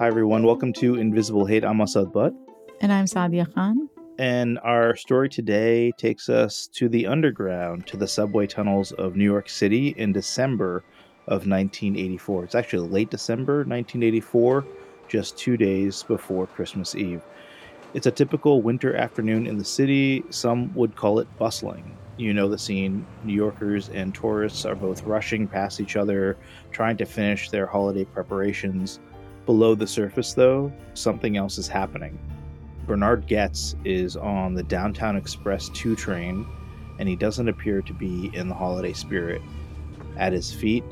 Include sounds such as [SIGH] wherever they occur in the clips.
Hi, everyone. Welcome to Invisible Hate. I'm Asad Butt. And I'm Saadia Khan. And our story today takes us to the underground, to the subway tunnels of New York City in December of 1984. It's actually late December 1984, just two days before Christmas Eve. It's a typical winter afternoon in the city. Some would call it bustling. You know the scene. New Yorkers and tourists are both rushing past each other, trying to finish their holiday preparations. Below the surface, though, something else is happening. Bernard Goetz is on the Downtown Express 2 train, and he doesn't appear to be in the holiday spirit. At his feet,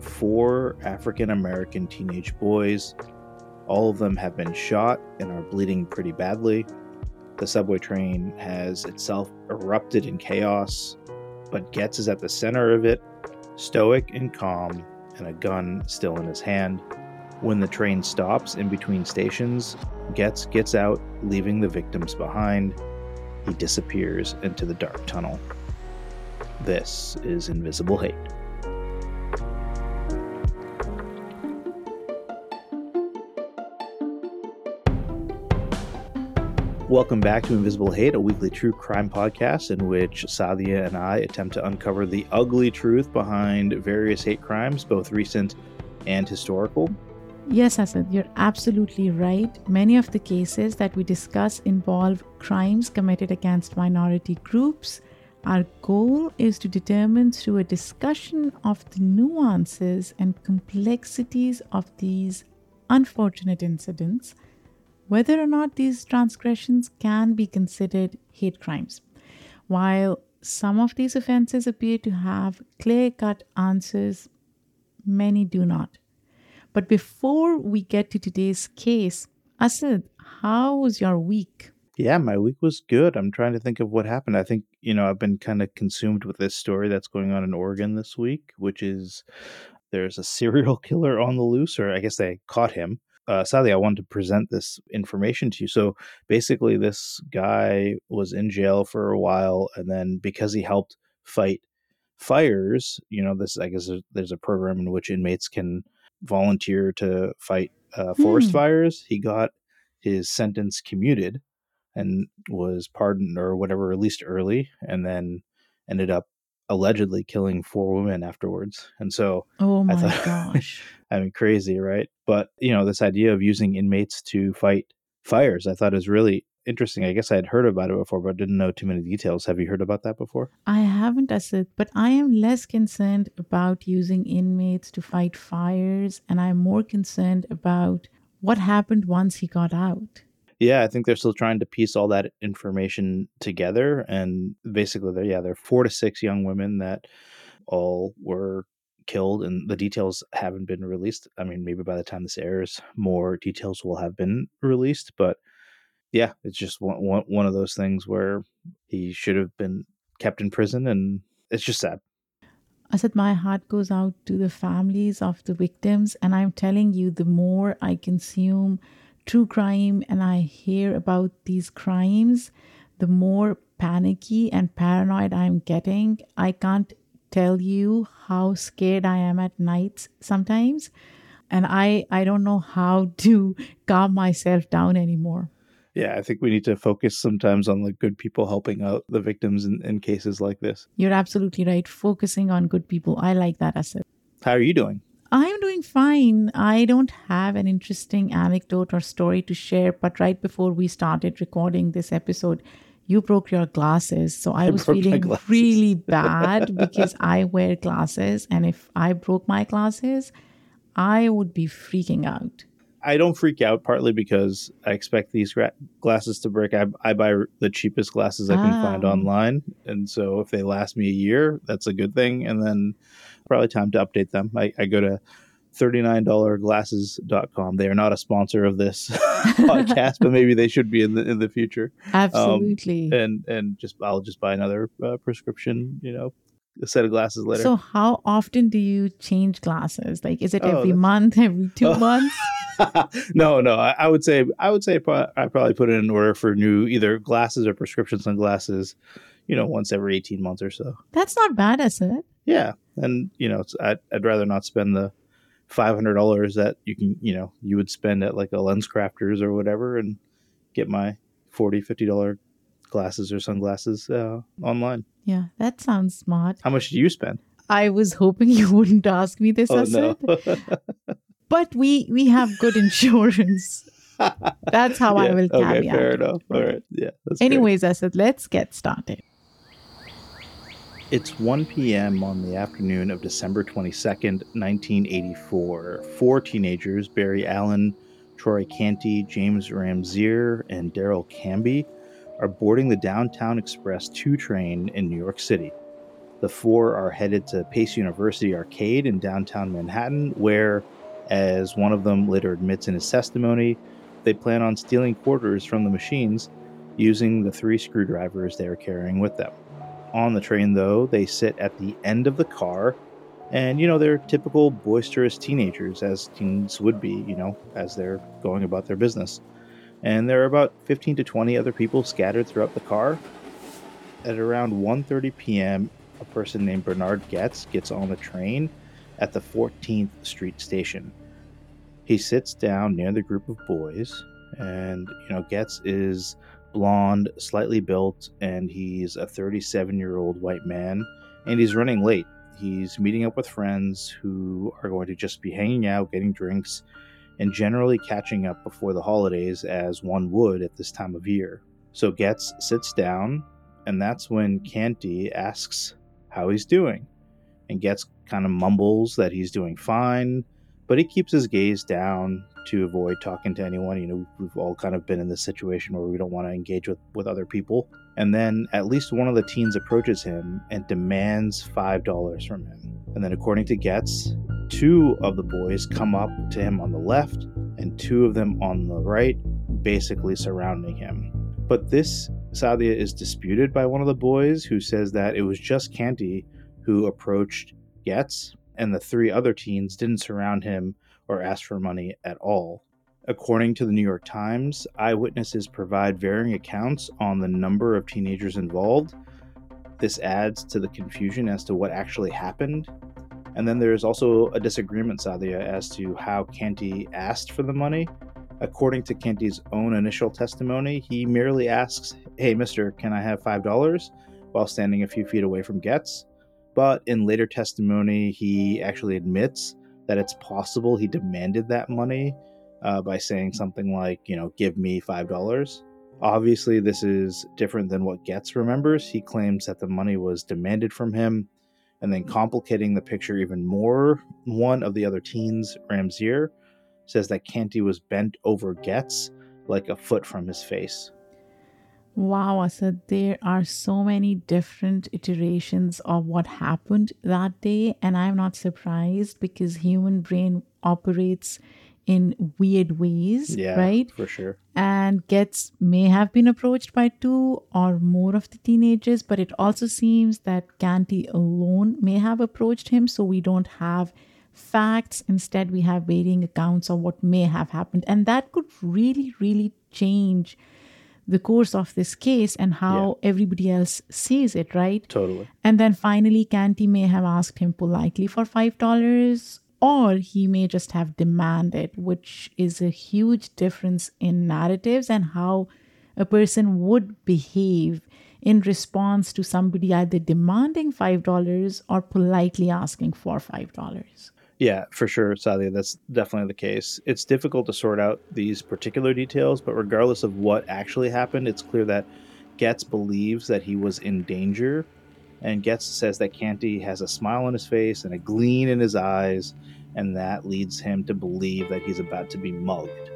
four African American teenage boys. All of them have been shot and are bleeding pretty badly. The subway train has itself erupted in chaos, but Goetz is at the center of it, stoic and calm, and a gun still in his hand. When the train stops in between stations, Goetz gets out, leaving the victims behind. He disappears into the dark tunnel. This is Invisible Hate. Welcome back to Invisible Hate, a weekly true crime podcast in which Saadia and I attempt to uncover the ugly truth behind various hate crimes, both recent and historical. Yes, Asad, you're absolutely right. Many of the cases that we discuss involve crimes committed against minority groups. Our goal is to determine through a discussion of the nuances and complexities of these unfortunate incidents whether or not these transgressions can be considered hate crimes. While some of these offenses appear to have clear cut answers, many do not. But before we get to today's case, Asad, how was your week? Yeah, my week was good. I'm trying to think of what happened. I think, you know, I've been kind of consumed with this story that's going on in Oregon this week, which is there's a [LAUGHS] serial killer on the loose, or I guess they caught him uh, Sally, I wanted to present this information to you. So basically, this guy was in jail for a while, and then because he helped fight fires, you know, this I guess there's, there's a program in which inmates can volunteer to fight uh, forest hmm. fires. He got his sentence commuted and was pardoned or whatever, released early, and then ended up allegedly killing four women afterwards. And so, oh my thought, gosh, [LAUGHS] I mean, crazy, right? But you know, this idea of using inmates to fight fires, I thought is really interesting. I guess I had heard about it before, but didn't know too many details. Have you heard about that before? I haven't, Asad, but I am less concerned about using inmates to fight fires, and I'm more concerned about what happened once he got out. Yeah, I think they're still trying to piece all that information together. And basically, there, yeah, there are four to six young women that all were killed, and the details haven't been released. I mean, maybe by the time this airs, more details will have been released. But yeah, it's just one, one, one of those things where he should have been kept in prison, and it's just sad. Asad, my heart goes out to the families of the victims. And I'm telling you, the more I consume true crime and I hear about these crimes, the more panicky and paranoid I'm getting. I can't tell you how scared I am at nights sometimes. And I, I don't know how to [LAUGHS] calm myself down anymore. Yeah, I think we need to focus sometimes on the good people helping out the victims in, in cases like this. You're absolutely right. Focusing on good people. I like that, Asad. How are you doing? I'm doing fine. I don't have an interesting anecdote or story to share, but right before we started recording this episode, you broke your glasses. So I, [LAUGHS] I was feeling really [LAUGHS] bad because I wear glasses. And if I broke my glasses, I would be freaking out. I don't freak out partly because I expect these gra- glasses to break. I, I buy the cheapest glasses I can find Ah. online. And so if they last me a year, that's a good thing. And then probably time to update them. I, I go to $39glasses.com. They are not a sponsor of this [LAUGHS] podcast, but maybe they should be in the in the future. Absolutely. And and just I'll just buy another uh, prescription, you know, a set of glasses later. so, how often do you change glasses? Like, is it Oh, every month, every two Oh. months? [LAUGHS] no, no. I, I would say I would say pro- I probably put in an order for new either glasses or prescription sunglasses. You know, once every eighteen months or so. That's not bad, is it? Yeah, and you know, it's, I'd, I'd rather not spend the five hundred dollars that you can you know you would spend at like a lens crafters or whatever, and get my 40 50 dollar glasses or sunglasses uh, online. Yeah, that sounds smart. How much do you spend? I was hoping [LAUGHS] you wouldn't ask me this, Oh Asad. no. [LAUGHS] But we we have good insurance. [LAUGHS] That's how I Yeah, will Okay, caveat fair enough. All Right. Yeah. Fair. Anyways, Asad, let's get started. It's 1 p.m. on the afternoon of December 22nd, 1984. Four teenagers, Barry Allen, Troy Canty, James Ramseur, and Darrell Cabey, are boarding the Downtown Express 2 train in New York City. The four are headed to Pace University Arcade in downtown Manhattan, where, as one of them later admits in his testimony, they plan on stealing quarters from the machines using the three screwdrivers they are carrying with them. On the train, though, they sit at the end of the car, and you know, they're typical boisterous teenagers, as teens would be, you know, as they're going about their business. And there are about 15 to 20 other people scattered throughout the car. At around 1:30 p.m., a person named Bernard Goetz gets on the train at the 14th Street station. He sits down near the group of boys, and you know, Goetz is blonde, slightly built, and he's a 37 year old white man, and he's running late. He's meeting up with friends who are going to just be hanging out, getting drinks, and generally catching up before the holidays, as one would at this time of year. So Goetz sits down, and that's when Canty asks how he's doing. And Goetz kind of mumbles that he's doing fine, but he keeps his gaze down to avoid talking to anyone. You know, we've all kind of been in this situation where we don't want to engage with, with other people. And then at least one of the teens approaches him and demands $5 from him. And then, according to Goetz, two of the boys come up to him on the left and two of them on the right, basically surrounding him. But this, Saadia, is disputed by one of the boys who says that it was just Canty who approached Goetz, and the three other teens didn't surround him or ask for money at all. According to the New York Times, eyewitnesses provide varying accounts on the number of teenagers involved. This adds to the confusion as to what actually happened. And then there is also a disagreement, Saadia, as to how Canty asked for the money. According to Canty's own initial testimony, he merely asks, Hey, mister, can I have $5? while standing a few feet away from Goetz. But in later testimony, he actually admits that it's possible he demanded that money uh, by saying something like, you know, give me $5. Obviously, this is different than what Goetz remembers. He claims that the money was demanded from him. And then, complicating the picture even more, one of the other teens, Ramseur, says that Canty was bent over Goetz like a foot from his face. Wow, Asad, there are so many different iterations of what happened that day, and I'm not surprised because human brain operates in weird ways, Yeah, right? For sure. And Goetz may have been approached by two or more of the teenagers, but it also seems that Canty alone may have approached him, so we don't have facts. Instead, we have varying accounts of what may have happened, and that could really, really change the course of this case and how everybody else sees it, right? Totally. And then finally, Canty may have asked him politely for $5, or he may just have demanded, which is a huge difference in narratives and how a person would behave in response to somebody either demanding $5 or politely asking for $5. Yeah, for sure, Saadia. That's definitely the case. It's difficult to sort out these particular details, but regardless of what actually happened, it's clear that Goetz believes that he was in danger. And Goetz says that Canty has a smile on his face and a gleam in his eyes, and that leads him to believe that he's about to be mugged.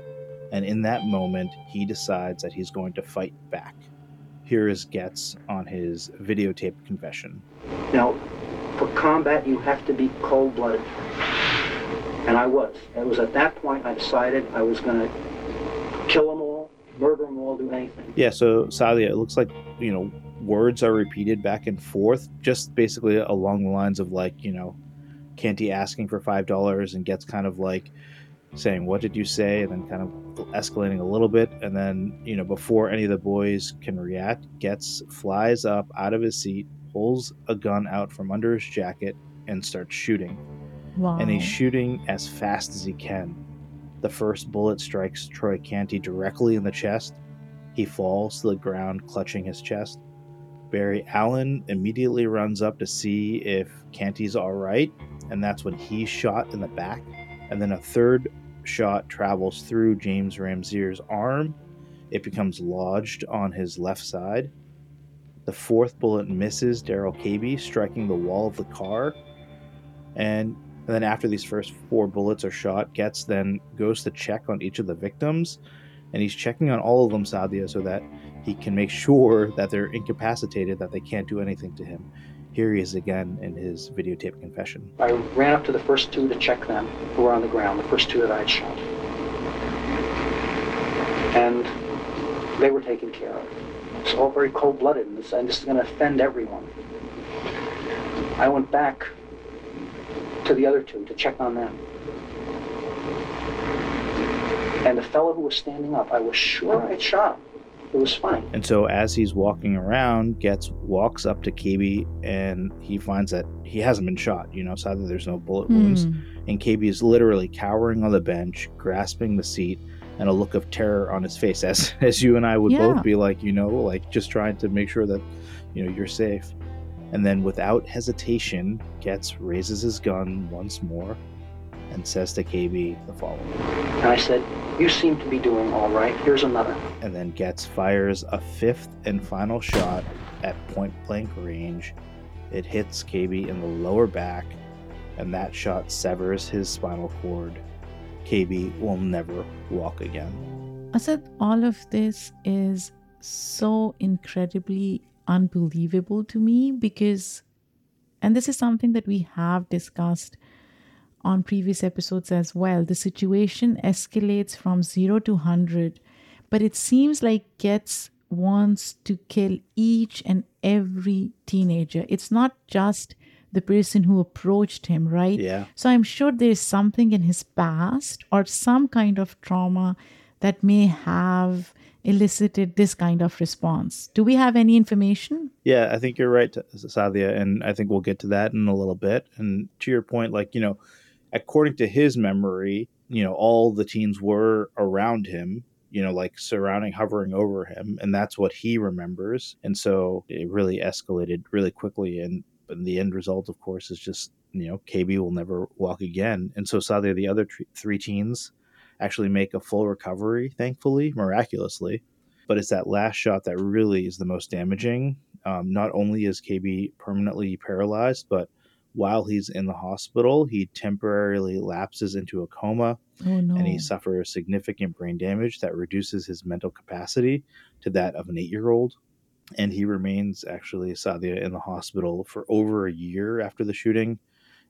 And in that moment, he decides that he's going to fight back. Here is Goetz on his videotape confession. Now, for combat, you have to be cold blooded. And I was. It was at that point I decided I was going to kill them all, murder them all, do anything. Yeah, so Saadia, it looks like, you know, words are repeated back and forth, just basically along the lines of like, you know, Canty asking for $5 and Goetz kind of like, saying, What did you say? and then kind of escalating a little bit. And then, you know, before any of the boys can react, Goetz flies up out of his seat, pulls a gun out from under his jacket, and starts shooting. Wow. And he's shooting as fast as he can. The first bullet strikes Troy Canty directly in the chest. He falls to the ground, clutching his chest. Barry Allen immediately runs up to see if Canty's all right, and that's when he's shot in the back. And then a third shot travels through James Ramseur's arm. It becomes lodged on his left side. The fourth bullet misses Darrell Cabey, striking the wall of the car. And, and then after these first four bullets are shot, Goetz then goes to check on each of the victims. And he's checking on all of them, Saadia, so that he can make sure that they're incapacitated, that they can't do anything to him. Here he is again in his videotape confession. I ran up to the first two to check them who were on the ground, the first two that I had shot. And they were taken care of. It's all very cold blooded, and this, and this is going to offend everyone. I went back to the other two to check on them. And the fellow who was standing up, I was sure I'd shot him. It was funny. And so as he's walking around, Goetz walks up to Cabey and he finds that he hasn't been shot. You know, so sadly there's no bullet wounds. Hmm. And Cabey is literally cowering on the bench, grasping the seat, and a look of terror on his face, as [LAUGHS] as you and I would Yeah. both be like, you know, like just trying to make sure that, you know, you're safe. And then without hesitation, Goetz raises his gun once more and says to Cabey the following. And I said, You seem to be doing all right. Here's another. and then Goetz fires a fifth and final shot at point blank range. It hits Cabey in the lower back, and that shot severs his spinal cord. Cabey will never walk again. Asad, all of this is so incredibly unbelievable to me because, and this is something that we have discussed on previous episodes as well. The situation escalates from zero to 100, but it seems like Goetz wants to kill each and every teenager. It's not just the person who approached him, right? Yeah. So I'm sure there's something in his past or some kind of trauma that may have elicited this kind of response. Do we have any information? Yeah, I think you're right, Saadia, and I think we'll get to that in a little bit. And to your point, like, you know, according to his memory, you know, all the teens were around him, you know, like surrounding, hovering over him, and that's what he remembers. And so it really escalated really quickly. And, and the end result, of course, is just, you know, Cabey will never walk again. And so Saadia, the other three teens, actually make a full recovery, thankfully, miraculously. But it's that last shot that really is the most damaging. Um, not only is Cabey permanently paralyzed, but while he's in the hospital, he temporarily lapses into a coma Oh no. and he suffers significant brain damage that reduces his mental capacity to that of an eight year old. And he remains actually, Saadia, in the hospital for over a year after the shooting.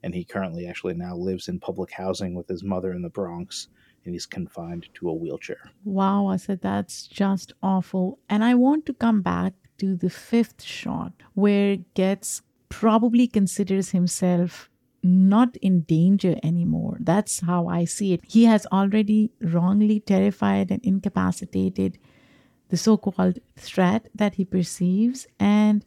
And he currently actually now lives in public housing with his mother in the Bronx and he's confined to a wheelchair. Wow, Asad that's just awful. And I want to come back to the fifth shot where Goetz probably considers himself not in danger anymore. That's how I see it. He has already wrongly terrified and incapacitated the so called threat that he perceives. And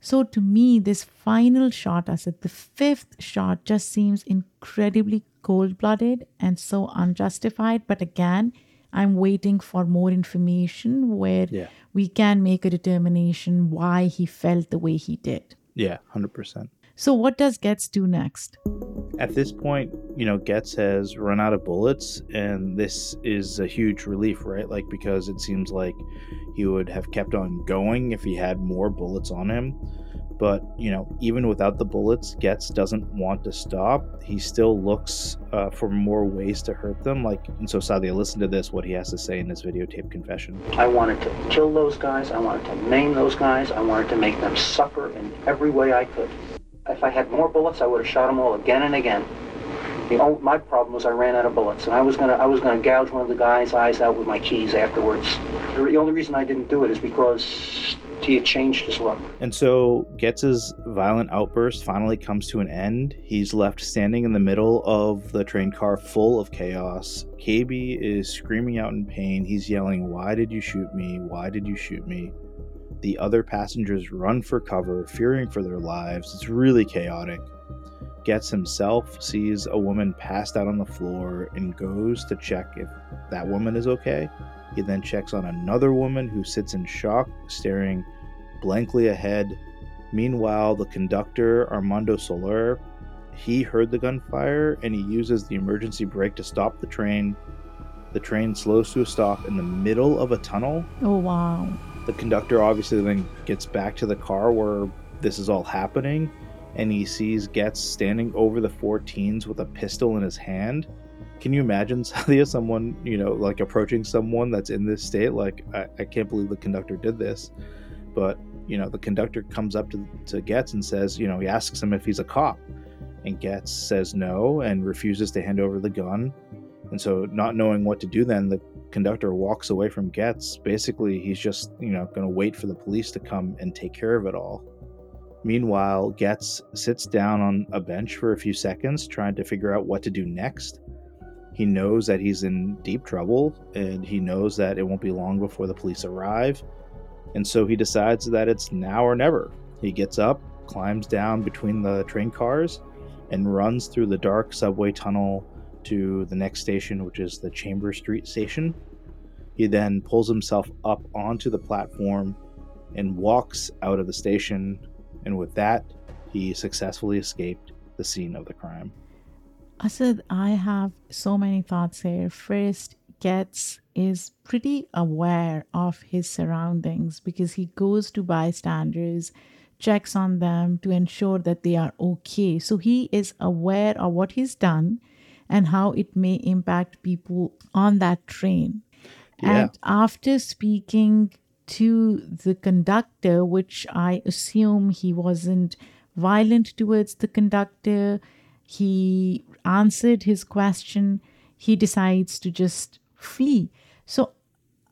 so to me, this final shot, said the fifth shot, just seems incredibly cold blooded and so unjustified. But again, I'm waiting for more information where Yeah. we can make a determination why he felt the way he did. Yeah, 100%. So, what does Goetz do next? At this point, you know, Goetz has run out of bullets, and this is a huge relief, right? Like, because it seems like he would have kept on going if he had more bullets on him. But, you know, even without the bullets, Goetz doesn't want to stop. He still looks uh, for more ways to hurt them. Like, and so Saadia, listen to this, what he has to say in this videotape confession. I wanted to kill those guys. I wanted to maim those guys. I wanted to make them suffer in every way I could. If I had more bullets, I would have shot them all again and again. The only, my problem was I ran out of bullets, and I was gonna I was gonna gouge one of the guy's eyes out with my keys afterwards. The only reason I didn't do it is because he had changed his look. And so Goetz's violent outburst finally comes to an end. He's left standing in the middle of the train car full of chaos. Cabey is screaming out in pain. He's yelling, Why did you shoot me? Why did you shoot me? The other passengers run for cover, fearing for their lives. It's really chaotic. Goetz himself sees a woman passed out on the floor and goes to check if that woman is okay. He then checks on another woman who sits in shock, staring blankly ahead. Meanwhile, the conductor, Armando Soler, he heard the gunfire and he uses the emergency brake to stop the train. The train slows to a stop in the middle of a tunnel. Oh, wow. The conductor obviously then gets back to the car where this is all happening and he sees Goetz standing over the four teens with a pistol in his hand. Can you imagine, [LAUGHS] Saadia, someone, you know, like approaching someone that's in this state? Like, I, I can't believe the conductor did this. But, you know, the conductor comes up to, to Goetz and says, you know, he asks him if he's a cop. And Goetz says no and refuses to hand over the gun. And so, not knowing what to do, then the conductor walks away from Goetz. Basically, he's just, you know, going to wait for the police to come and take care of it all. Meanwhile, Goetz sits down on a bench for a few seconds, trying to figure out what to do next. He knows that he's in deep trouble, and he knows that it won't be long before the police arrive. And so he decides that it's now or never. He gets up, climbs down between the train cars, and runs through the dark subway tunnel to the next station, which is the Chambers Street station. He then pulls himself up onto the platform and walks out of the station and with that, he successfully escaped the scene of the crime. Asad, I have so many thoughts here. First, Goetz is pretty aware of his surroundings because he goes to bystanders, checks on them to ensure that they are okay. So he is aware of what he's done and how it may impact people on that train. Yeah. And after speaking to the conductor, which I assume he wasn't violent towards the conductor. He answered his question. He decides to just flee. So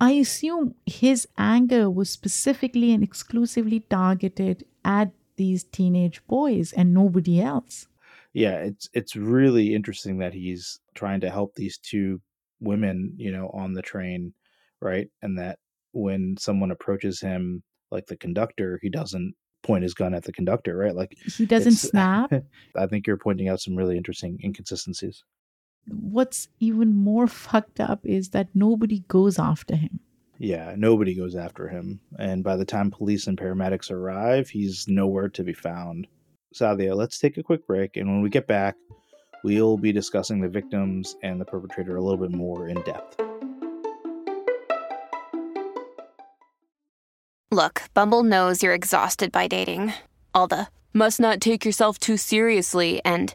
I assume his anger was specifically and exclusively targeted at these teenage boys and nobody else. Yeah, it's it's really interesting that he's trying to help these two women, you know, on the train, right? And that when someone approaches him, like the conductor, he doesn't point his gun at the conductor, right? Like he doesn't snap. [LAUGHS] I think you're pointing out some really interesting inconsistencies. What's even more fucked up is that nobody goes after him. Yeah, nobody goes after him. And by the time police and paramedics arrive, he's nowhere to be found. Saadia, let's take a quick break. And when we get back, we'll be discussing the victims and the perpetrator a little bit more in depth. Look, Bumble knows you're exhausted by dating. All the must not take yourself too seriously and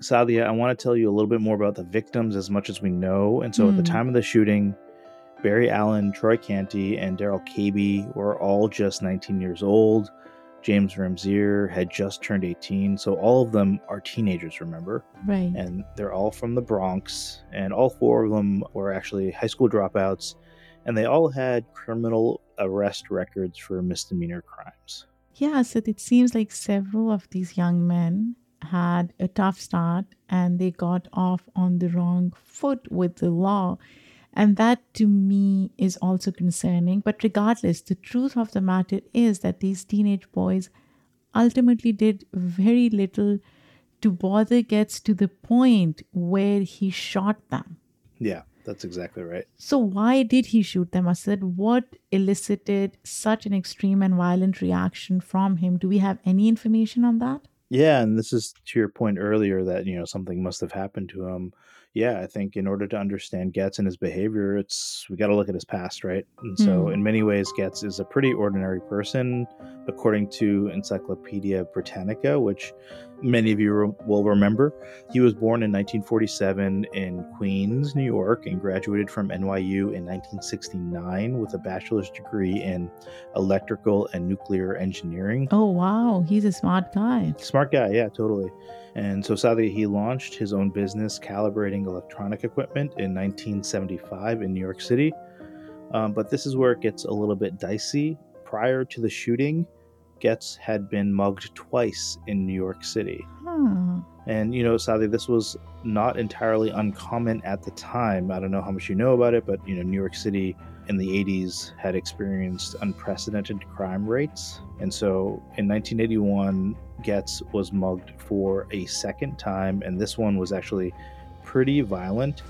Saadia, I want to tell you a little bit more about the victims as much as we know. And so mm. at the hmm. time of the shooting, Barry Allen, Troy Canty, and Darrell Cabey were all just 19 years old. James Ramseur had just turned 18. So all of them are teenagers, remember? Right. And they're all from the Bronx. And all four of them were actually high school dropouts. And they all had criminal arrest records for misdemeanor crimes. Yeah, so it seems like several of these young men had a tough start and they got off on the wrong foot with the law. And that to me is also concerning. But regardless, the truth of the matter is that these teenage boys ultimately did very little to bother Goetz to the point where he shot them. Yeah, that's exactly right. So, why did he shoot them? Asad, what elicited such an extreme and violent reaction from him? Do we have any information on that? Yeah, and this is to your point earlier that you know something must have happened to him. Yeah, I think in order to understand Goetz and his behavior, it's we got to look at his past, right? And so, Mm. in many ways, Goetz is a pretty ordinary person, according to Encyclopedia Britannica, which many of you will remember. He was born in 1947 in Queens, New York, and graduated from NYU in 1969 with a bachelor's degree in electrical and nuclear engineering. Oh, wow. He's a smart guy. Smart guy, yeah, totally. And so sadly, he launched his own business calibrating electronic equipment in 1975 in New York City. Um, but this is where it gets a little bit dicey. Prior to the shooting, Goetz had been mugged twice in New York City. Huh. And, you know, sadly, this was not entirely uncommon at the time. I don't know how much you know about it, but, you know, New York City in the 80s had experienced unprecedented crime rates. And so in 1981, Goetz was mugged for a second time, and this one was actually pretty violent.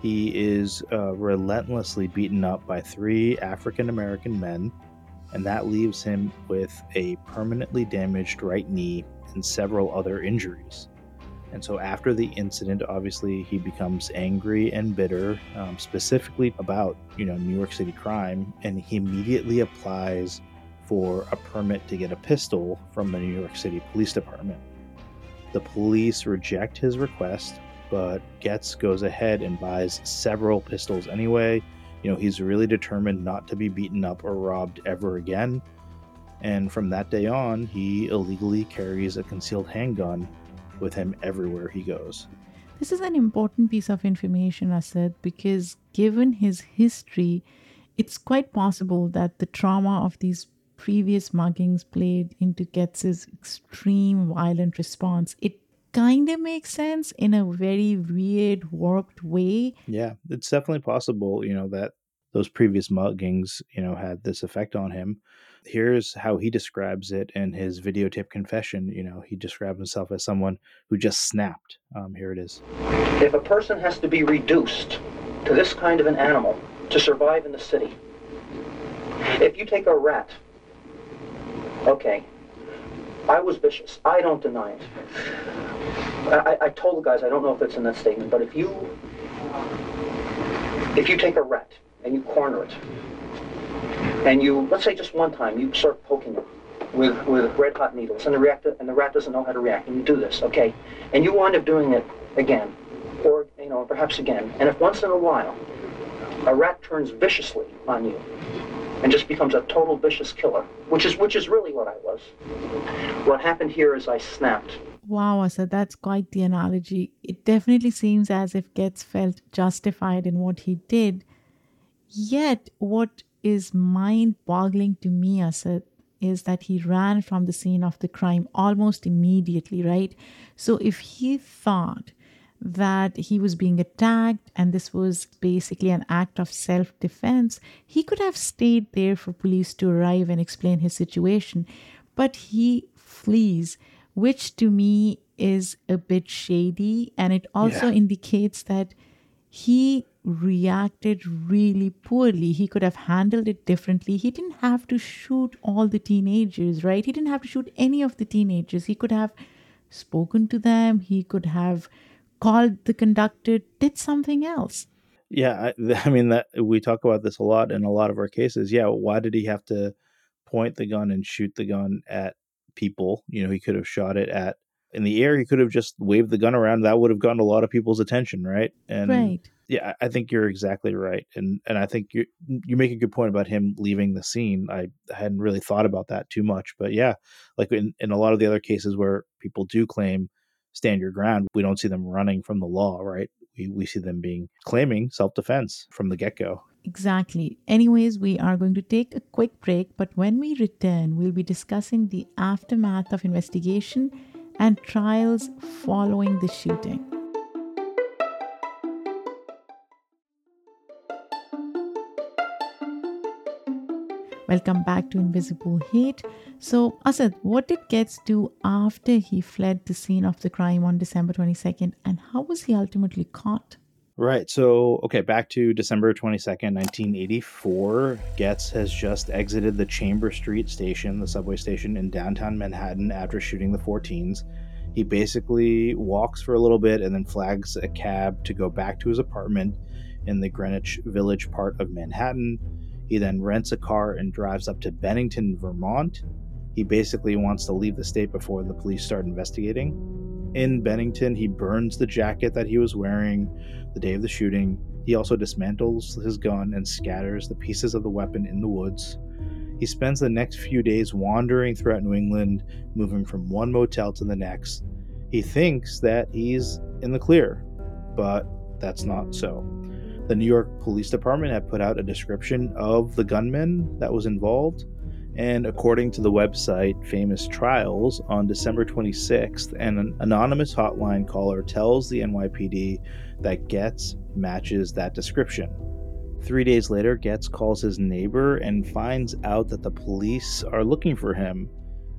He is uh, relentlessly beaten up by three African American men, and that leaves him with a permanently damaged right knee and several other injuries. And so, after the incident, obviously he becomes angry and bitter, um, specifically about you know New York City crime, and he immediately applies for a permit to get a pistol from the New York City Police Department. The police reject his request, but Goetz goes ahead and buys several pistols anyway. You know, he's really determined not to be beaten up or robbed ever again. And from that day on, he illegally carries a concealed handgun with him everywhere he goes. This is an important piece of information, Asad, because given his history, it's quite possible that the trauma of these previous muggings played into Goetz's extreme violent response. It kind of makes sense in a very weird, warped way. Yeah, it's definitely possible, you know, that those previous muggings, you know, had this effect on him. Here's how he describes it in his videotape confession. You know, he describes himself as someone who just snapped. Um, here it is. If a person has to be reduced to this kind of an animal to survive in the city, if you take a rat, okay, I was vicious. I don't deny it. I, I- told the guys, I don't know if it's in that statement, but if you, if you take a rat and you corner it, and you, let's say just one time, you start poking it with, with red hot needles, and the, react, and the rat doesn't know how to react, and you do this, okay, and you wind up doing it again, or, you know, perhaps again, and if once in a while a rat turns viciously on you and just becomes a total vicious killer, which is, which is really what I was, what happened here is I snapped. Wow, Asad, that's quite the analogy. It definitely seems as if Goetz felt justified in what he did. Yet, what is mind boggling to me, Asad, is that he ran from the scene of the crime almost immediately, right? So, if he thought that he was being attacked and this was basically an act of self defense, he could have stayed there for police to arrive and explain his situation. But he flees, which to me is a bit shady. And it also Yeah. indicates that he reacted really poorly. He could have handled it differently. He didn't have to shoot all the teenagers, right? He didn't have to shoot any of the teenagers. He could have spoken to them, he could have called the conductor, did something else. Yeah, I, I mean that we talk about this a lot in a lot of our cases. Yeah, why did he have to point the gun and shoot the gun at people? You know, he could have shot it at in the air. He could have just waved the gun around. That would have gotten a lot of people's attention, right? And right. yeah, I think you're exactly right, and and I think you you make a good point about him leaving the scene. I hadn't really thought about that too much, but yeah, like in in a lot of the other cases where people do claim stand your ground, we don't see them running from the law, right? We we see them being claiming self defense from the get go. Exactly. Anyways, we are going to take a quick break, but when we return, we'll be discussing the aftermath of investigation and trials following the shooting. Welcome back to Invisible Hate. So, Asad, what did Goetz do after he fled the scene of the crime on December 22nd, and how was he ultimately caught? Right. So, okay, back to December 22nd, 1984. Goetz has just exited the Chamber Street station, the subway station in downtown Manhattan after shooting the 14s. He basically walks for a little bit and then flags a cab to go back to his apartment in the Greenwich Village part of Manhattan he then rents a car and drives up to Bennington, Vermont. He basically wants to leave the state before the police start investigating. In Bennington, he burns the jacket that he was wearing the day of the shooting. He also dismantles his gun and scatters the pieces of the weapon in the woods. He spends the next few days wandering throughout New England, moving from one motel to the next. He thinks that he's in the clear, but that's not so. The New York Police Department had put out a description of the gunman that was involved. And according to the website Famous Trials, on December 26th, an anonymous hotline caller tells the NYPD that Goetz matches that description. Three days later, Goetz calls his neighbor and finds out that the police are looking for him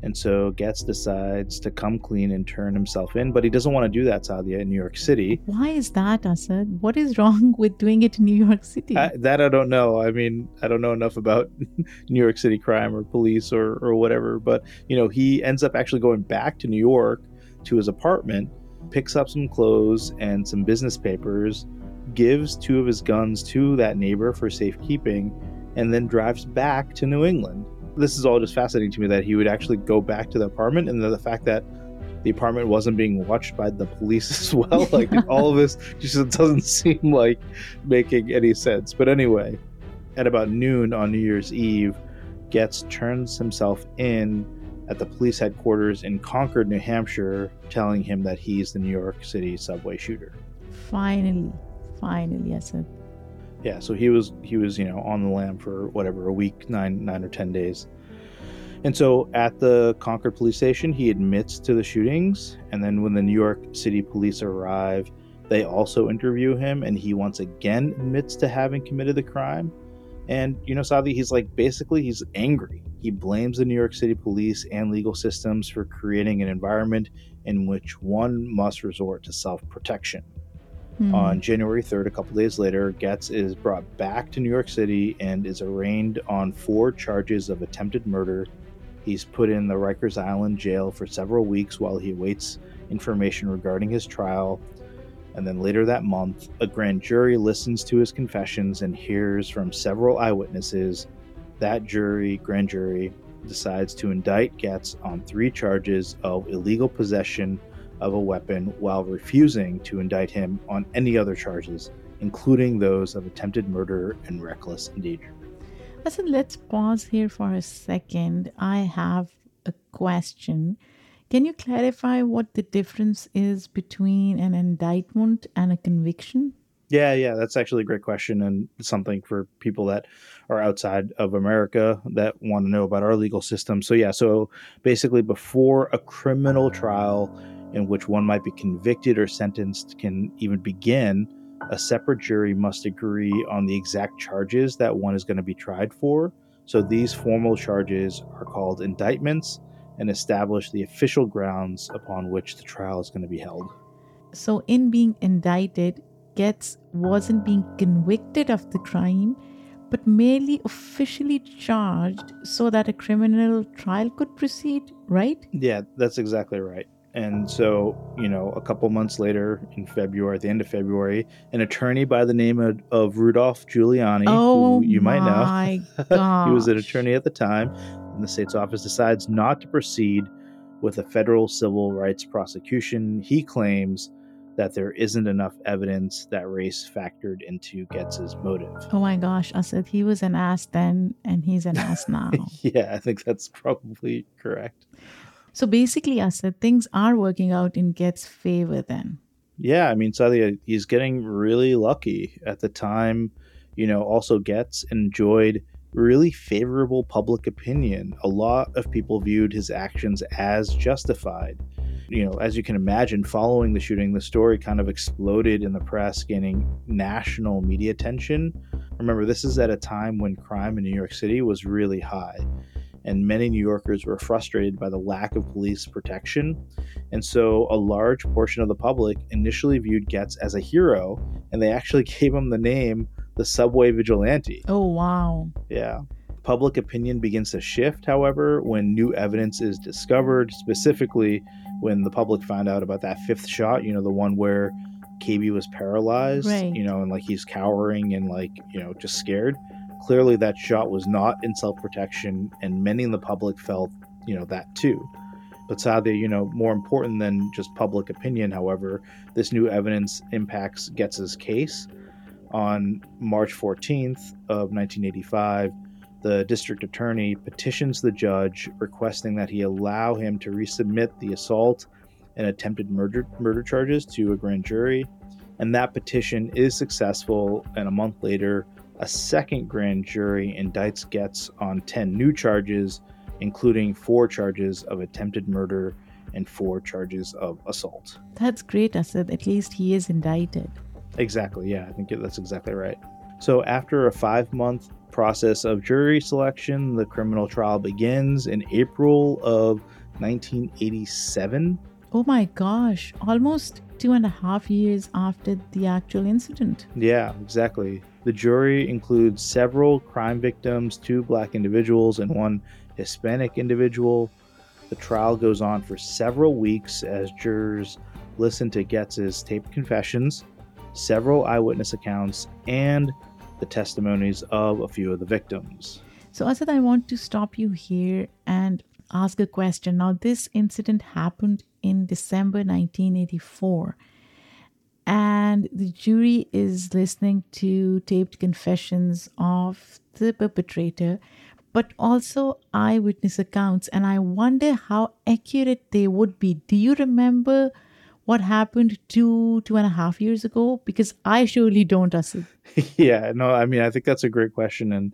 and so Goetz decides to come clean and turn himself in, but he doesn't want to do that, Saadia, in New York City. Why is that, Asad? What is wrong [LAUGHS] with doing it in New York City? I, that I don't know. I mean, I don't know enough about [LAUGHS] New York City crime or police or, or whatever, but, you know, he ends up actually going back to New York to his apartment, picks up some clothes and some business papers, gives two of his guns to that neighbor for safekeeping, and then drives back to New England this is all just fascinating to me that he would actually go back to the apartment and the, the fact that the apartment wasn't being watched by the police [LAUGHS] as well. Like all of this [LAUGHS] just doesn't seem like making any sense. But anyway, at about noon on New Year's Eve, Goetz turns himself in at the police headquarters in Concord, New Hampshire, telling him that he's the New York City subway shooter. Finally, finally, Asad yeah so he was he was you know on the lam for whatever a week nine nine or ten days. And so at the concord police station he admits to the shootings and then when the new york city police arrive they also interview him and he once again admits to having committed the crime. And you know Saadia, he's like basically he's angry. He blames the new york city police and legal systems for creating an environment in which one must resort to self-protection Mm. On January 3rd, a couple days later, Goetz is brought back to New York City and is arraigned on four charges of attempted murder. He's put in the Rikers Island jail for several weeks while he awaits information regarding his trial. And then later that month, a grand jury listens to his confessions and hears from several eyewitnesses. That jury, grand jury, decides to indict Goetz on three charges of illegal possession of a weapon while refusing to indict him on any other charges, including those of attempted murder and reckless endangerment. Listen, let's pause here for a second. I have a question. Can you clarify what the difference is between an indictment and a conviction? Yeah, yeah, that's actually a great question and something for people that are outside of America that want to know about our legal system. So, yeah, so basically, before a criminal trial, in which one might be convicted or sentenced can even begin, a separate jury must agree on the exact charges that one is going to be tried for. So these formal charges are called indictments and establish the official grounds upon which the trial is going to be held. So, in being indicted, Goetz wasn't being convicted of the crime, but merely officially charged so that a criminal trial could proceed, right? Yeah, that's exactly right. And so, you know, a couple months later in February, at the end of February, an attorney by the name of, of Rudolph Giuliani, oh who you might know, [LAUGHS] he was an attorney at the time, and the state's office decides not to proceed with a federal civil rights prosecution. He claims that there isn't enough evidence that race factored into Goetz's motive. Oh my gosh, Asad he was an ass then and he's an ass now. [LAUGHS] yeah, I think that's probably correct. So basically, Asad things are working out in Goetz's favor then. Yeah, I mean, Saadia, he's getting really lucky at the time. You know, also Goetz enjoyed really favorable public opinion. A lot of people viewed his actions as justified. you know, as you can imagine, following the shooting, the story kind of exploded in the press, gaining national media attention. Remember, this is at a time when crime in New York City was really high, and many New Yorkers were frustrated by the lack of police protection. And so, a large portion of the public initially viewed Goetz as a hero, and they actually [LAUGHS] gave him the name the Subway Vigilante. Oh, wow. Yeah. Public opinion begins to shift, however, when new evidence is discovered, specifically when the public found out about that fifth shot, you know, the one where Cabey was paralyzed, Right. you know, and like he's cowering and like, you know, just scared. Clearly, that shot was not in self protection, and many in the public felt, you know, that too. But Saadia, you know, more important than just public opinion, however, this new evidence impacts Goetz's case. On March 14th of 1985, the district attorney petitions the judge requesting that he allow him to resubmit the assault and attempted murder murder charges to a grand jury and that petition is successful and a month later a second grand jury indicts Goetz on 10 new charges including four charges of attempted murder and four charges of assault That's great, Asad. At least he is indicted. Exactly. Yeah, I think that's exactly right. So, after a five month process of jury selection, the criminal trial begins in April of 1987. Oh my gosh, almost two and a half years after the actual incident. Yeah, exactly. The jury includes several crime victims, two black individuals, and one Hispanic individual. The trial goes on for several weeks as jurors listen to Goetz's taped confessions, several eyewitness accounts, and the testimonies of a few of the victims. So, Asad, I want to stop you here and ask a question. Now, this incident happened in December 1984, and the jury is listening to taped confessions of the perpetrator, but also eyewitness accounts. And I wonder how accurate they would be. Do you remember what happened two, two and a half years ago? Because I surely don't, Asad. [LAUGHS] yeah, no, I mean, I think that's a great question. And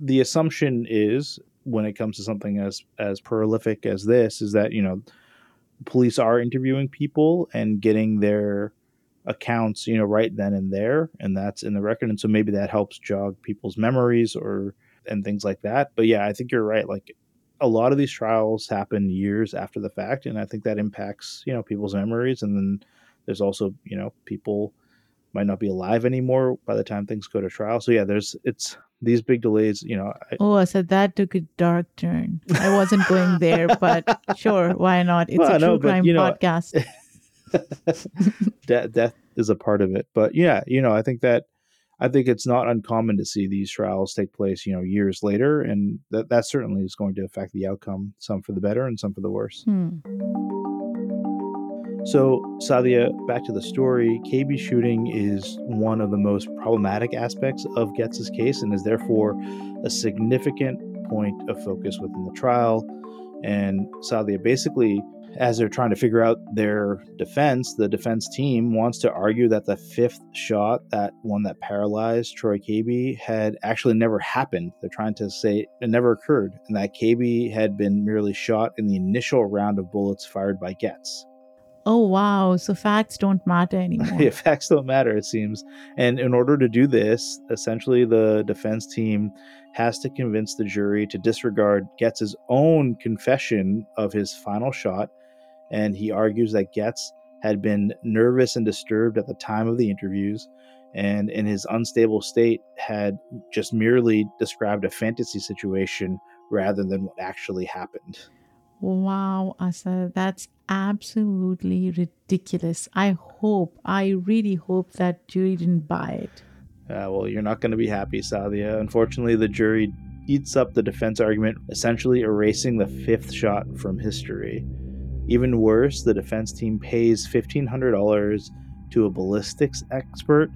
the assumption is when it comes to something as as prolific as this is that you know police are interviewing people and getting their accounts you know right then and there and that's in the record. And so maybe that helps jog people's memories or and things like that. But yeah i think you're right. Like a lot of these trials happen years after the fact and i think that impacts you know people's memories. And then there's also you know people might not be alive anymore by the time things go to trial so yeah there's it's these big delays you know I, Oh, Asad that took a dark turn. I wasn't going there, but [LAUGHS] sure, why not? It's Well, a true no, but, crime you know, podcast. [LAUGHS] de- death is a part of it. But yeah, you know, I think that I think it's not uncommon to see these trials take place, you know, years later, and that that certainly is going to affect the outcome, some for the better and some for the worse. Hmm. So, Saadia, back to the story. Cabey shooting is one of the most problematic aspects of Goetz's case and is therefore a significant point of focus within the trial. And Saadia, basically, as they're trying to figure out their defense, the defense team wants to argue that the fifth shot, that one that paralyzed Troy Cabey, had actually never happened. They're trying to say it never occurred, and that Cabey had been merely shot in the initial round of bullets fired by Goetz. Oh, wow. So facts don't matter anymore. [LAUGHS] Yeah, facts don't matter, it seems. And in order to do this, essentially the defense team has to convince the jury to disregard Goetz's own confession of his final shot. And he argues that Goetz had been nervous and disturbed at the time of the interviews, and in his unstable state had just merely described a fantasy situation rather than what actually happened. Wow, Asad, that's absolutely ridiculous. I hope, I really hope that jury didn't buy it. Uh, well, you're not going to be happy, Saadia. Unfortunately, the jury eats up the defense argument, essentially erasing the fifth shot from history. Even worse, the defense team pays $1,500 to a ballistics expert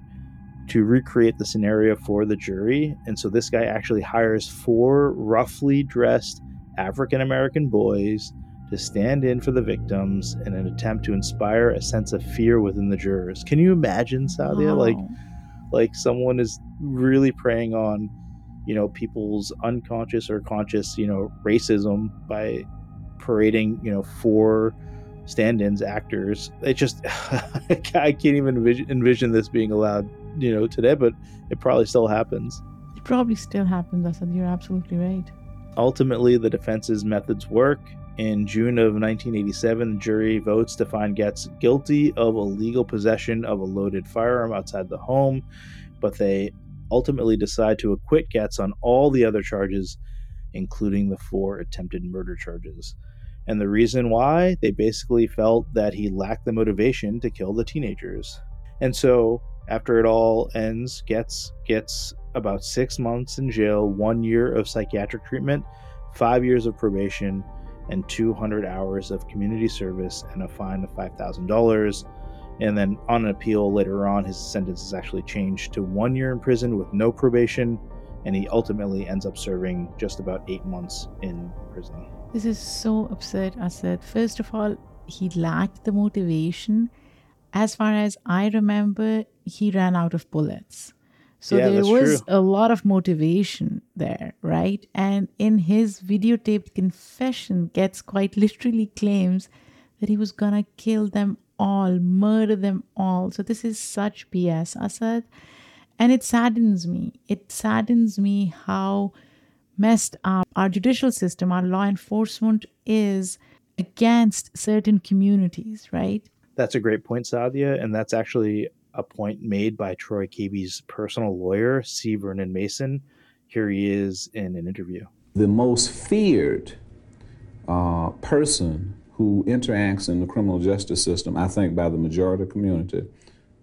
to recreate the scenario for the jury. And so this guy actually hires four roughly dressed African American boys to stand in for the victims in an attempt to inspire a sense of fear within the jurors. Can you imagine, Saadia? Oh. Like, like someone is really preying on you know people's unconscious or conscious you know racism by parading you know four stand-ins, actors. It just [LAUGHS] I can't even envision, envision this being allowed, you know, today, but it probably still happens. It probably still happens, Asad. You're absolutely right. Ultimately, the defense's methods work. In June of 1987, the jury votes to find Goetz guilty of illegal possession of a loaded firearm outside the home, but they ultimately decide to acquit Goetz on all the other charges, including the four attempted murder charges. And the reason why, they basically felt that he lacked the motivation to kill the teenagers. And so, after it all ends, Goetz gets about six months in jail, one year of psychiatric treatment, five years of probation, and 200 hours of community service, and a fine of $5,000. And then on an appeal later on, his sentence is actually changed to one year in prison with no probation, and he ultimately ends up serving just about eight months in prison. This is so absurd, Asad. First of all, he lacked the motivation. As far as I remember, he ran out of bullets. So Yeah, there was true. a lot of motivation there, right? And in his videotaped confession, Goetz quite literally claims that he was gonna kill them all, murder them all. So this is such BS, Asad. And it saddens me. It saddens me how messed up our judicial system, our law enforcement is against certain communities, right? That's a great point, Saadia, and that's actually a point made by Troy Cabey's personal lawyer, C. Vernon Mason. Here he is in an interview. the most feared uh, person who interacts in the criminal justice system, I think, by the majority of the community,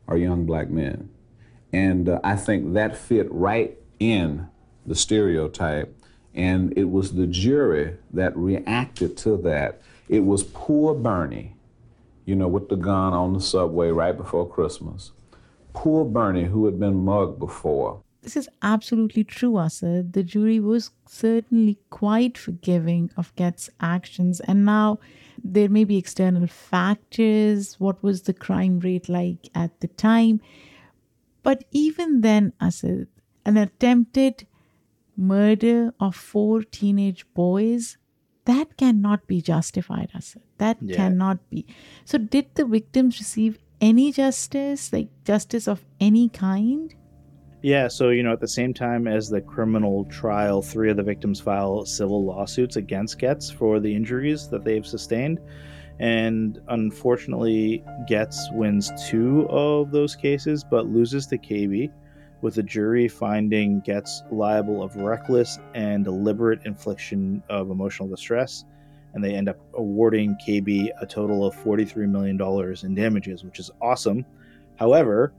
are young black men. And uh, I think that fit right in the stereotype. And it was the jury that reacted to that. It was poor Bernie, you know, with the gun on the subway right before Christmas. Poor Bernie, who had been mugged before. This is absolutely true, Asad. The jury was certainly quite forgiving of Goetz's actions, and now there may be external factors. What was the crime rate like at the time? But even then, Asad, an attempted murder of four teenage boys, that cannot be justified, Asad. That Yeah. cannot be. So, did the victims receive any justice, like justice of any kind? Yeah, so, you know, at the same time as the criminal trial, three of the victims file civil lawsuits against Goetz for the injuries that they've sustained. And unfortunately, Goetz wins two of those cases, but loses to Cabey, with the jury finding Goetz liable of reckless and deliberate infliction of emotional distress. And they end up awarding Cabey a total of $43 million in damages, which is awesome. However,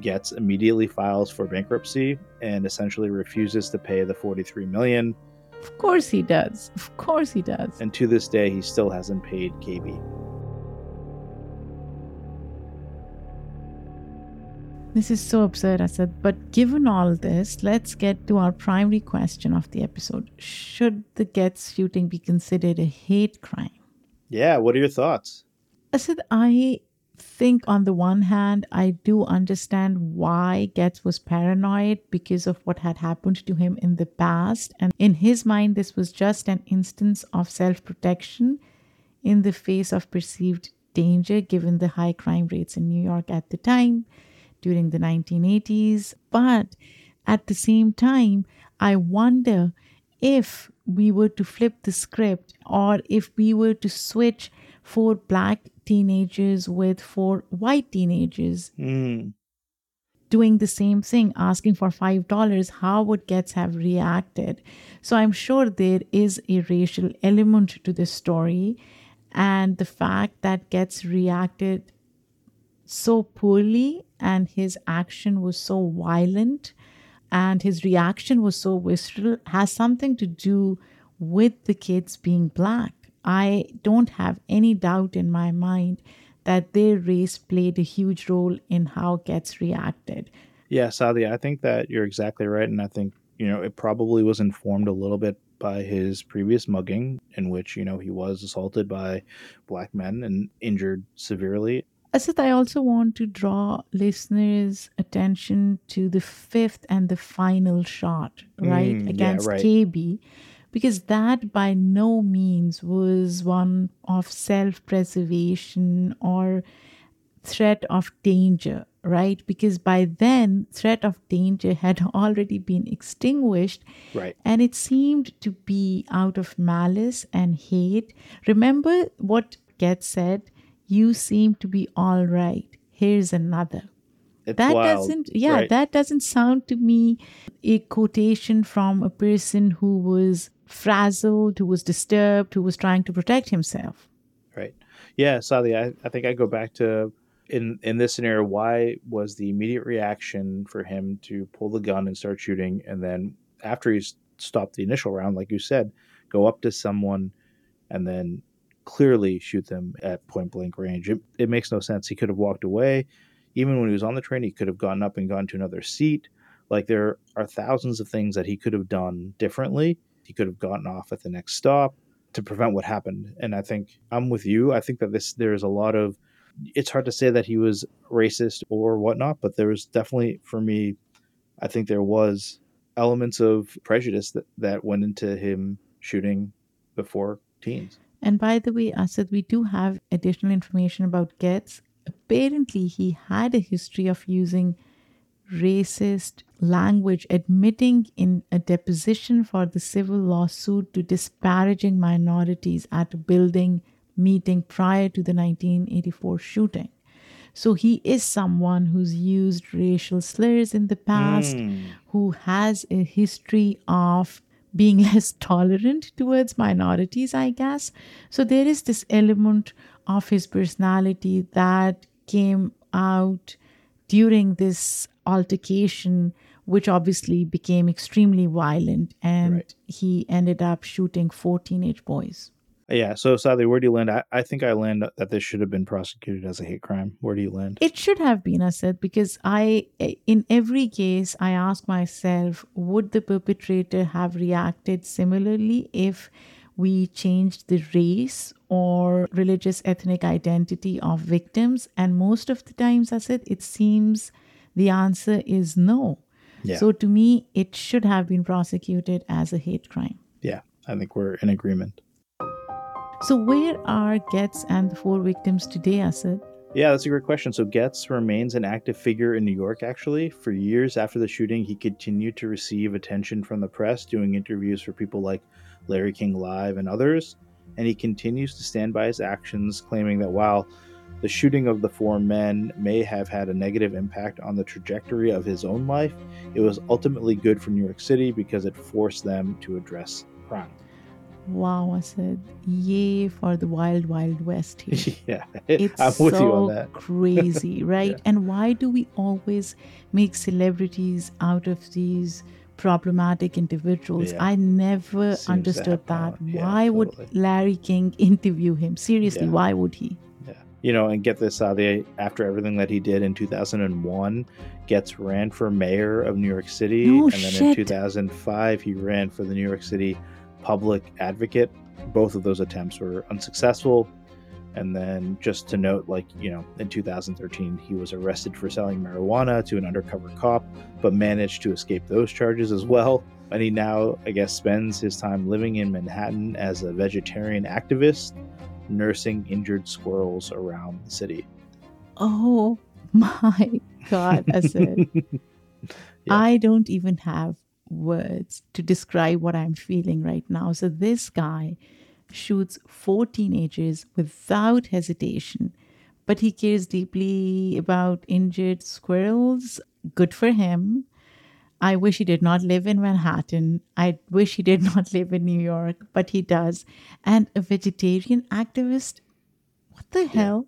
Goetz immediately files for bankruptcy and essentially refuses to pay the 43 million. Of course he does. Of course he does. And to this day, he still hasn't paid Cabey. This is so absurd, Asad. But given all this, let's get to our primary question of the episode. Should the Goetz shooting be considered a hate crime? Yeah, what are your thoughts? Asad, I think on the one hand, I do understand why Goetz was paranoid because of what had happened to him in the past. And in his mind, this was just an instance of self protection in the face of perceived danger given the high crime rates in New York at the time during the 1980s. But at the same time, I wonder if we were to flip the script or if we were to switch four black teenagers with four white teenagers Hmm. doing the same thing, asking for $5, how would Goetz have reacted? So I'm sure there is a racial element to this story. And the fact that Goetz reacted so poorly and his action was so violent and his reaction was so visceral has something to do with the kids being black. I don't have any doubt in my mind that their race played a huge role in how Goetz reacted. Yeah, Saadia, I think that you're exactly right. And I think, you know, it probably was informed a little bit by his previous mugging, in which, you know, he was assaulted by black men and injured severely. Asad, I also want to draw listeners' attention to the fifth and the final shot, right, Mm, yeah, against right. Cabey, because that by no means was one of self preservation or threat of danger right because by then threat of danger had [LAUGHS] already been extinguished Right. and it seemed to be out of malice and hate remember what Goetz said you seem to be all right here's another It's that wild, doesn't yeah right? that doesn't sound to me a quotation from a person who was frazzled who was disturbed who was trying to protect himself Right. Yeah, Sadi, I, I think I go back to in in this scenario, why was the immediate reaction for him to pull the gun and start shooting and then after he's stopped the initial round, like you said, go up to someone and then clearly shoot them at point blank range. It, it makes no sense. He could have walked away. Even when he was on the train, he could have gone up and gone to another seat. Like there are thousands of things that he could have done differently. He could have gotten off at the next stop to prevent what happened. And I think I'm with you. I think that this there's a lot of it's hard to say that he was racist or whatnot, but there was definitely for me, I think there was elements of prejudice that, that went into him shooting before teens. And by the way, Asad, we do have additional information about Goetz. Apparently, he had a history of using racist language, admitting in a deposition for the civil lawsuit to disparaging minorities at a building meeting prior to the 1984 shooting. So he is someone who's used racial slurs in the past, hmm. who has a history of being [LAUGHS] less tolerant towards minorities, I guess. So there is this element of his personality that came out during this altercation, which obviously became extremely violent, and Right. he ended up shooting four teenage boys. Yeah. So sadly, where do you land? I, I think I land that this should have been prosecuted as a hate crime. Where do you land? It should have been, Asad, because I, eh, in every case, I ask myself, would the perpetrator have reacted similarly if we changed the race or religious ethnic identity of victims? And most of the times, Asad, it seems the answer is no. Yeah. So to me, it should have been prosecuted as a hate crime. yeah. I think we're in agreement. So where are Goetz and the four victims today, Asad? Yeah, that's a great question. So Goetz remains an active figure in New York, actually. For years after the shooting, he continued to receive attention from the press, doing interviews for people like Larry King Live and others. And he continues to stand by his actions, claiming that while the shooting of the four men may have had a negative impact on the trajectory of his own life, it was ultimately good for New York City because it forced them to address crime. Wow, Asad, Yay for the wild, wild west [LAUGHS] here. yeah, It's I'm with so you on that. [LAUGHS] crazy, right? Yeah. And why do we always make celebrities out of these problematic individuals? Yeah. I never Seems understood that. Yeah, why would. Larry King [LAUGHS] interview him? Seriously, why would he? Yeah. You know, and get this uh, out the after everything that he did in 2001, Goetz ran for mayor of New York City. No and then in 2005, he ran for the New York City public advocate. Both of those attempts were unsuccessful. And then just to note, like, you know, in 2013, he was arrested for selling marijuana to an undercover cop, but managed to escape those charges as well. And he now, I guess, spends his time living in Manhattan as a vegetarian activist, nursing injured squirrels around the city. Oh [LAUGHS] my God, Asad. [LAUGHS] Yeah. I don't even have words to describe what I'm feeling right now. So, this guy shoots four teenagers without hesitation, but he cares deeply about injured squirrels. Good for him. I wish he did not live in Manhattan. I wish he did [LAUGHS] not live in New York, but he does. And a vegetarian activist? What the hell?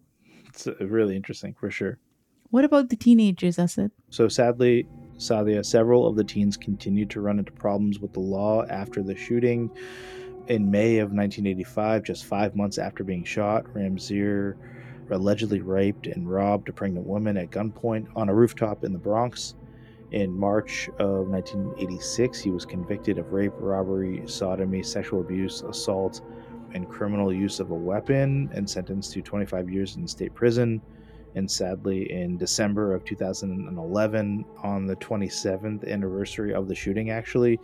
It's really interesting for sure. What about the teenagers, Asad? So sadly, Saadia, several of the teens continued to run into problems with the law after the shooting. In May of 1985, just five months after being shot, Ramseur allegedly raped and robbed a pregnant woman at gunpoint on a rooftop in the Bronx. In March of 1986, he was convicted of rape, robbery, sodomy, sexual abuse, assault, and criminal use of a weapon and sentenced to 25 years in state prison. And sadly, in December of 2011, on the 27th anniversary of the shooting, actually,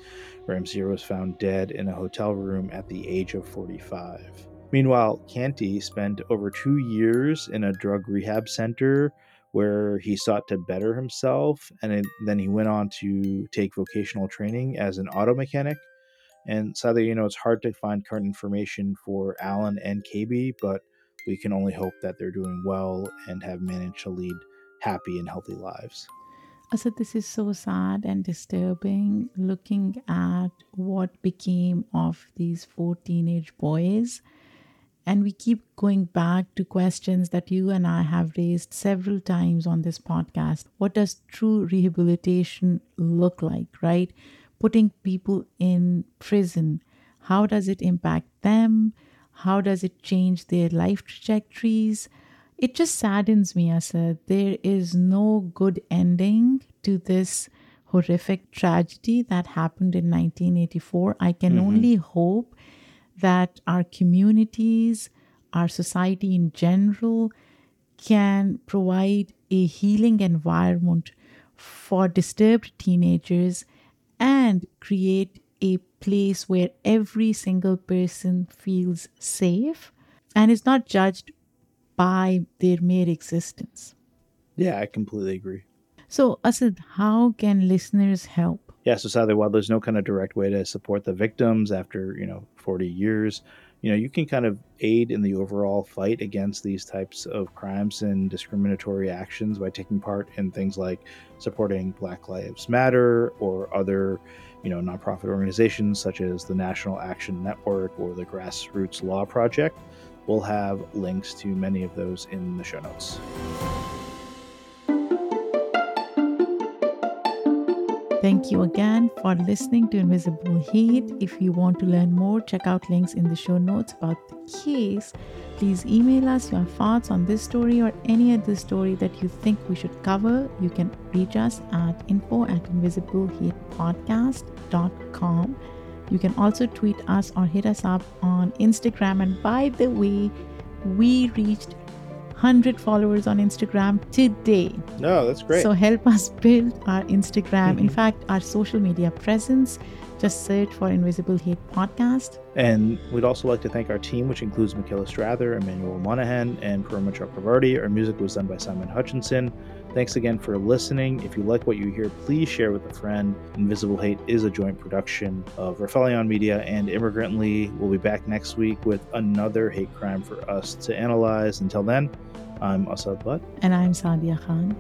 Ramseur was found dead in a hotel room at the age of 45. Meanwhile, Canty spent over two years in a drug rehab center where he sought to better himself, and then he went on to take vocational training as an auto mechanic. And sadly, you know, it's hard to find current information for Allen and Cabey, but we can only hope that they're doing well and have managed to lead happy and healthy lives. Asad, this is so sad and disturbing looking at what became of these four teenage boys. And we keep going back to questions that you and I have raised several times on this podcast. What does true rehabilitation look like, right? Putting people in prison, how does it impact them? How does it change their life trajectories? It just saddens me, Asad. There is no good ending to this horrific tragedy that happened in 1984. I can mm-hmm. only hope that our communities, our society in general, can provide a healing environment for disturbed teenagers and create a place where every single person feels safe and is not judged by their mere existence. Yeah, I completely agree. So, Asad, how can listeners help? Yeah, so sadly, while there's no kind of direct way to support the victims after, you know, 40 years, you know, you can kind of aid in the overall fight against these types of crimes and discriminatory actions by taking part in things like supporting Black Lives Matter or other you know, nonprofit organizations such as the National Action Network or the Grassroots Law Project. We'll have links to many of those in the show notes. Thank you again for listening to Invisible Hate. If you want to learn more, check out links in the show notes about the case. Please email us your thoughts on this story or any other story that you think we should cover. You can reach us at info at invisiblehatepodcast.com. You can also tweet us or hit us up on Instagram. And by the way, we reached 100 followers on Instagram today. No, that's great. So help us build our Instagram. Mm-hmm. In fact, our social media presence. Just search for Invisible Hate Podcast. And we'd also like to thank our team, which includes Michaela Strather, Emmanuel Monahan, and Paroma Chakravarti. Our music was done by Simon Hutchinson. Thanks again for listening. If you like what you hear, please share with a friend. Invisible Hate is a joint production of Rifelion Media and Immigrantly. We'll be back next week with another hate crime for us to analyze. Until then, I'm Asad Butt. And I'm Saadia Khan.